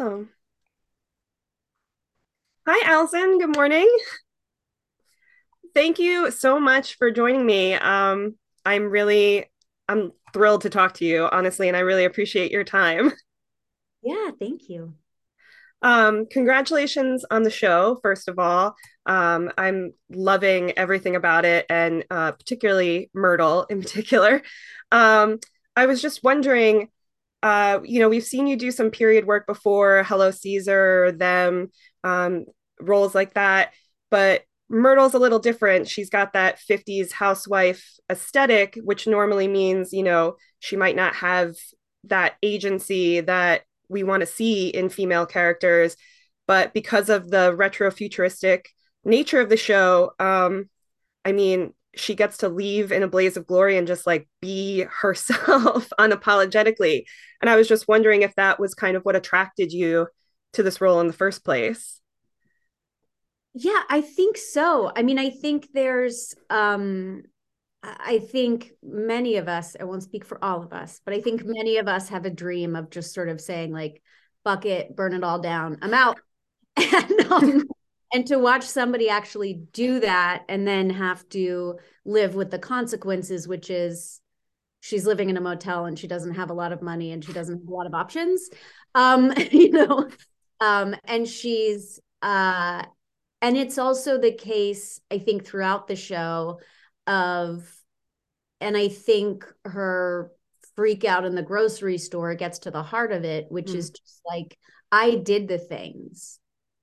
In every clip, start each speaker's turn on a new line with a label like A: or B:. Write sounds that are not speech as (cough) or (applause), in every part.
A: Awesome. Hi, Alison. Good morning. Thank you so much for joining me. Um, I'm really, I'm thrilled to talk to you, honestly, and I really appreciate your time. (laughs)
B: Yeah, thank you.
A: Um, congratulations on the show, first of all. Um, I'm loving everything about it, and uh, particularly Myrtle in particular. Um, I was just wondering, uh, you know, we've seen you do some period work before, Hello Caesar, them, um, roles like that, but Myrtle's a little different. She's got that 50s housewife aesthetic, which normally means, you know, she might not have that agency that we want to see in female characters. But because of the retro futuristic nature of the show, um, I mean, she gets to leave in a blaze of glory and just like be (laughs) herself unapologetically. And I was just wondering if that was kind of what attracted you to this role in the first place.
B: Yeah, I think so. I mean, I think there's um I think many of us, I won't speak for all of us, but I think many of us have a dream of just sort of saying like, bucket, burn it all down. I'm out. (laughs) and um, and to watch somebody actually do that and then have to live with the consequences, which is she's living in a motel and she doesn't have a lot of money and she doesn't have a lot of options. Um, (laughs) you know, um, and she's uh and it's also the case, I think, throughout the show of and I think her freak out in the grocery store gets to the heart of it, which mm. is just like, I did the things.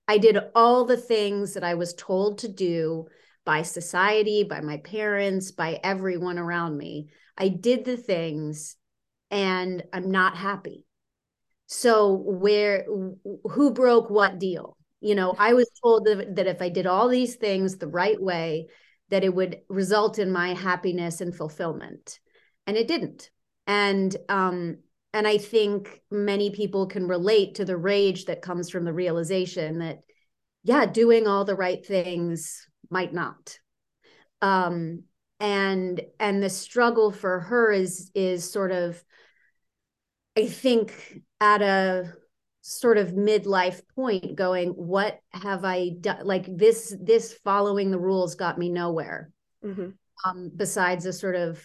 B: I did all the things that I was told to do by society, by my parents, by everyone around me. I did the things and I'm not happy. So, where, who broke what deal? You know, I was told that, if I did all these things the right way, that it would result in my happiness and fulfillment and it didn't and um and i think many people can relate to the rage that comes from the realization that yeah doing all the right things might not. Um and and the struggle for her is is sort of i think at a sort of midlife point going what have i done like this this following the rules got me nowhere. Mm-hmm. um, besides a sort of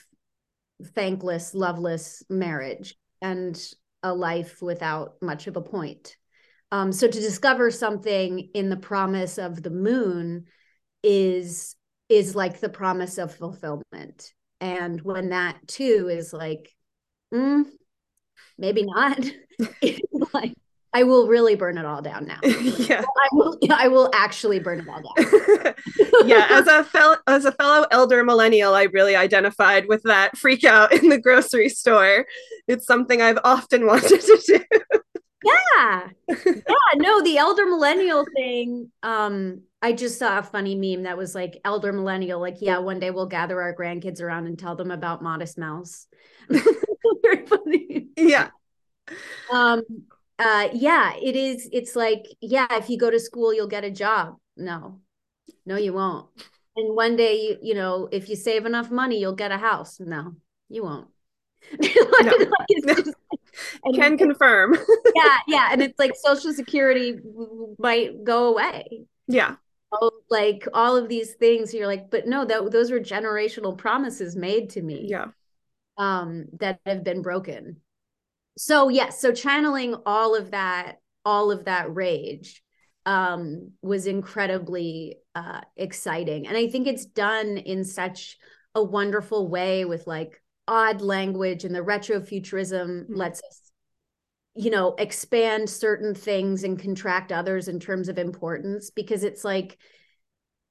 B: thankless loveless marriage and a life without much of a point. Um, so to discover something in the promise of the moon is is like the promise of fulfillment. And when that too is like mm, maybe not (laughs) like I will really burn it all down now. (laughs) yeah. I will I will actually burn it all down. (laughs)
A: yeah, as a fellow as a fellow elder millennial, I really identified with that freak out in the grocery store. It's something I've often (laughs) wanted to do.
B: yeah. Yeah, no, the elder millennial thing um I just saw a funny meme that was like elder millennial like yeah, one day we'll gather our grandkids around and tell them about Modest Mouse. Very funny.
A: Yeah.
B: Um uh yeah it is it's like yeah if you go to school you'll get a job. No no you won't. And one day you you know if you save enough money you'll get a house. No you won't. (laughs)
A: Like, no. like just, (laughs) can confirm. (laughs)
B: Yeah yeah and it's like social security might go away.
A: Yeah.
B: Like all of these things you're like but no that those were generational promises made to me.
A: Yeah.
B: Um that have been broken so yes so channeling all of that all of that rage um was incredibly uh exciting and i think it's done in such a wonderful way with like odd language and the retrofuturism mm-hmm. lets us you know expand certain things and contract others in terms of importance because it's like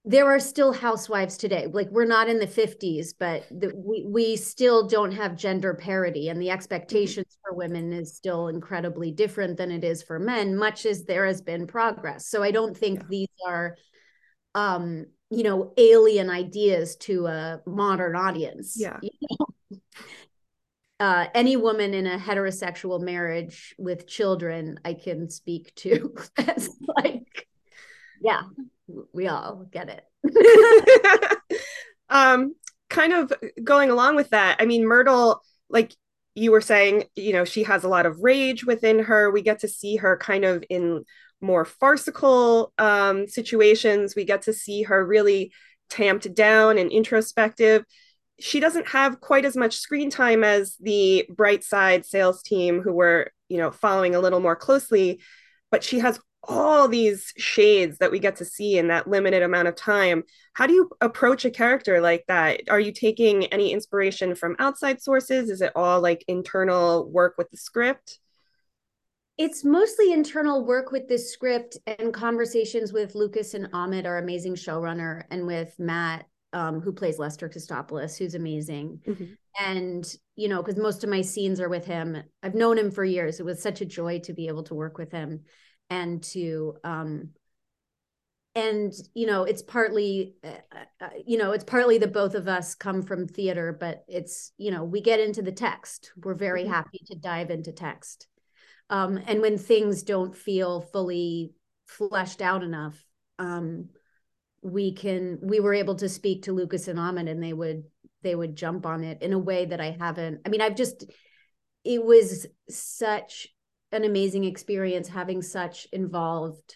B: there are still housewives today like we're not in the 50s but the, we we still don't have gender parity and the expectations mm-hmm. for women is still incredibly different than it is for men much as there has been progress so i don't think yeah. these are um you know alien ideas to a modern audience
A: yeah
B: you know? (laughs) uh, any woman in a heterosexual marriage with children i can speak to (laughs) as like yeah we all get
A: it. (laughs) um, kind of going along with that, I mean, Myrtle, like you were saying, you know, she has a lot of rage within her. We get to see her kind of in more farcical um, situations. We get to see her really tamped down and introspective. She doesn't have quite as much screen time as the Brightside sales team who were, you know, following a little more closely, but she has all these shades that we get to see in that limited amount of time. How do you approach a character like that? Are you taking any inspiration from outside sources? Is it all like internal work with the script?
B: It's mostly internal work with this script and conversations with Lucas and Amit, our amazing showrunner, and with Matt, um, who plays Lester Kostopoulos, who's amazing. Mm-hmm. And, you know, because most of my scenes are with him. I've known him for years. It was such a joy to be able to work with him and to um and you know it's partly uh, uh, you know it's partly that both of us come from theater but it's you know we get into the text we're very mm-hmm. happy to dive into text um and when things don't feel fully fleshed out enough um we can we were able to speak to Lucas and Amit and they would they would jump on it in a way that I haven't I mean I've just it was such an amazing experience having such involved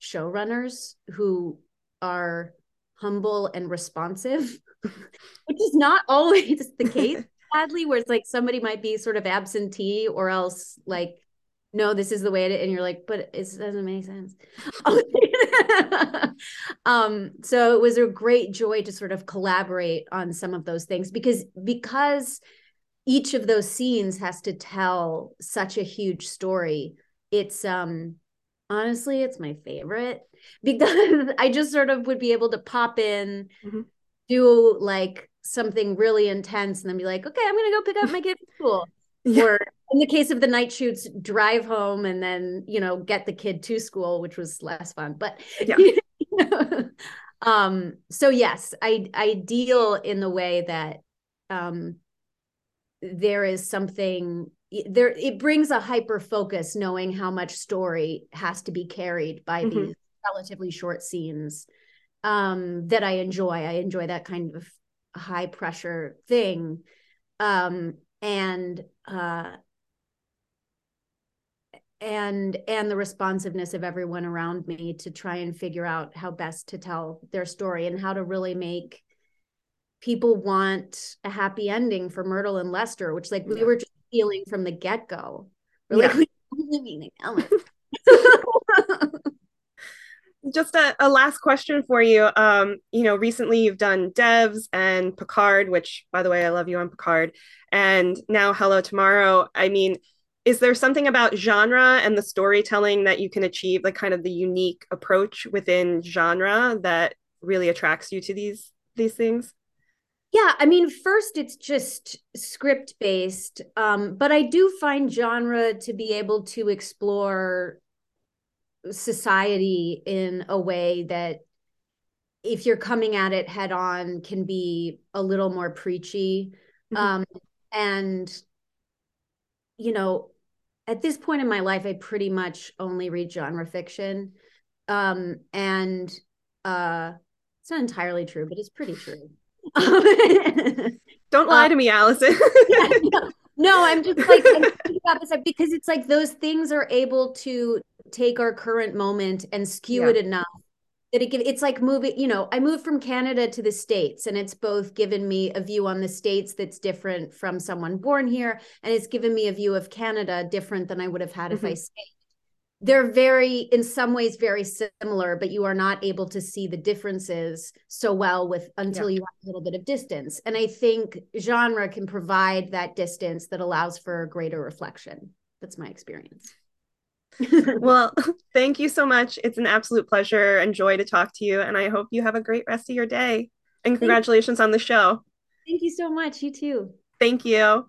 B: showrunners who are humble and responsive, (laughs) which is not always the case, (laughs) sadly, where it's like somebody might be sort of absentee or else like, no, this is the way it is. And you're like, but it doesn't make sense. (laughs) um, so it was a great joy to sort of collaborate on some of those things because because each of those scenes has to tell such a huge story it's um honestly it's my favorite (laughs) because i just sort of would be able to pop in mm-hmm. do like something really intense and then be like okay i'm gonna go pick up my kid from school (laughs) yeah. or in the case of the night shoots drive home and then you know get the kid to school which was less fun but yeah. (laughs) um so yes i i deal in the way that um there is something there it brings a hyper focus knowing how much story has to be carried by mm-hmm. these relatively short scenes um that i enjoy i enjoy that kind of high pressure thing um and uh and and the responsiveness of everyone around me to try and figure out how best to tell their story and how to really make people want a happy ending for Myrtle and Lester, which like we were just feeling from the get go. We're yeah. like, we (laughs) (laughs)
A: just a, a, last question for you. Um, you know, recently you've done Devs and Picard, which by the way, I love you on Picard, and now Hello Tomorrow. I mean, is there something about genre and the storytelling that you can achieve, like kind of the unique approach within genre that really attracts you to these these things?
B: Yeah, I mean, first it's just script based, um, but I do find genre to be able to explore society in a way that if you're coming at it head on can be a little more preachy. Mm-hmm. um, and you know at this point in my life i pretty much only read genre fiction. Um, and uh, it's not entirely true but it's pretty true (laughs)
A: Don't lie uh, to me, Alison.
B: yeah, (laughs) no, no, I'm just like I'm about this because it's like those things are able to take our current moment and skew yeah. it enough that it give it's like moving you know i moved from canada to the states and it's both given me a view on the states that's different from someone born here and it's given me a view of canada different than i would have had mm-hmm. if i stayed they're very in some ways very similar but you are not able to see the differences so well with until yeah. you have a little bit of distance. And i think genre can provide that distance that allows for greater reflection. That's my experience. (laughs)
A: Well (laughs) thank you so much. It's an absolute pleasure and joy to talk to you and i hope you have a great rest of your day. And congratulations on the show.
B: Thank you so much. You too.
A: Thank you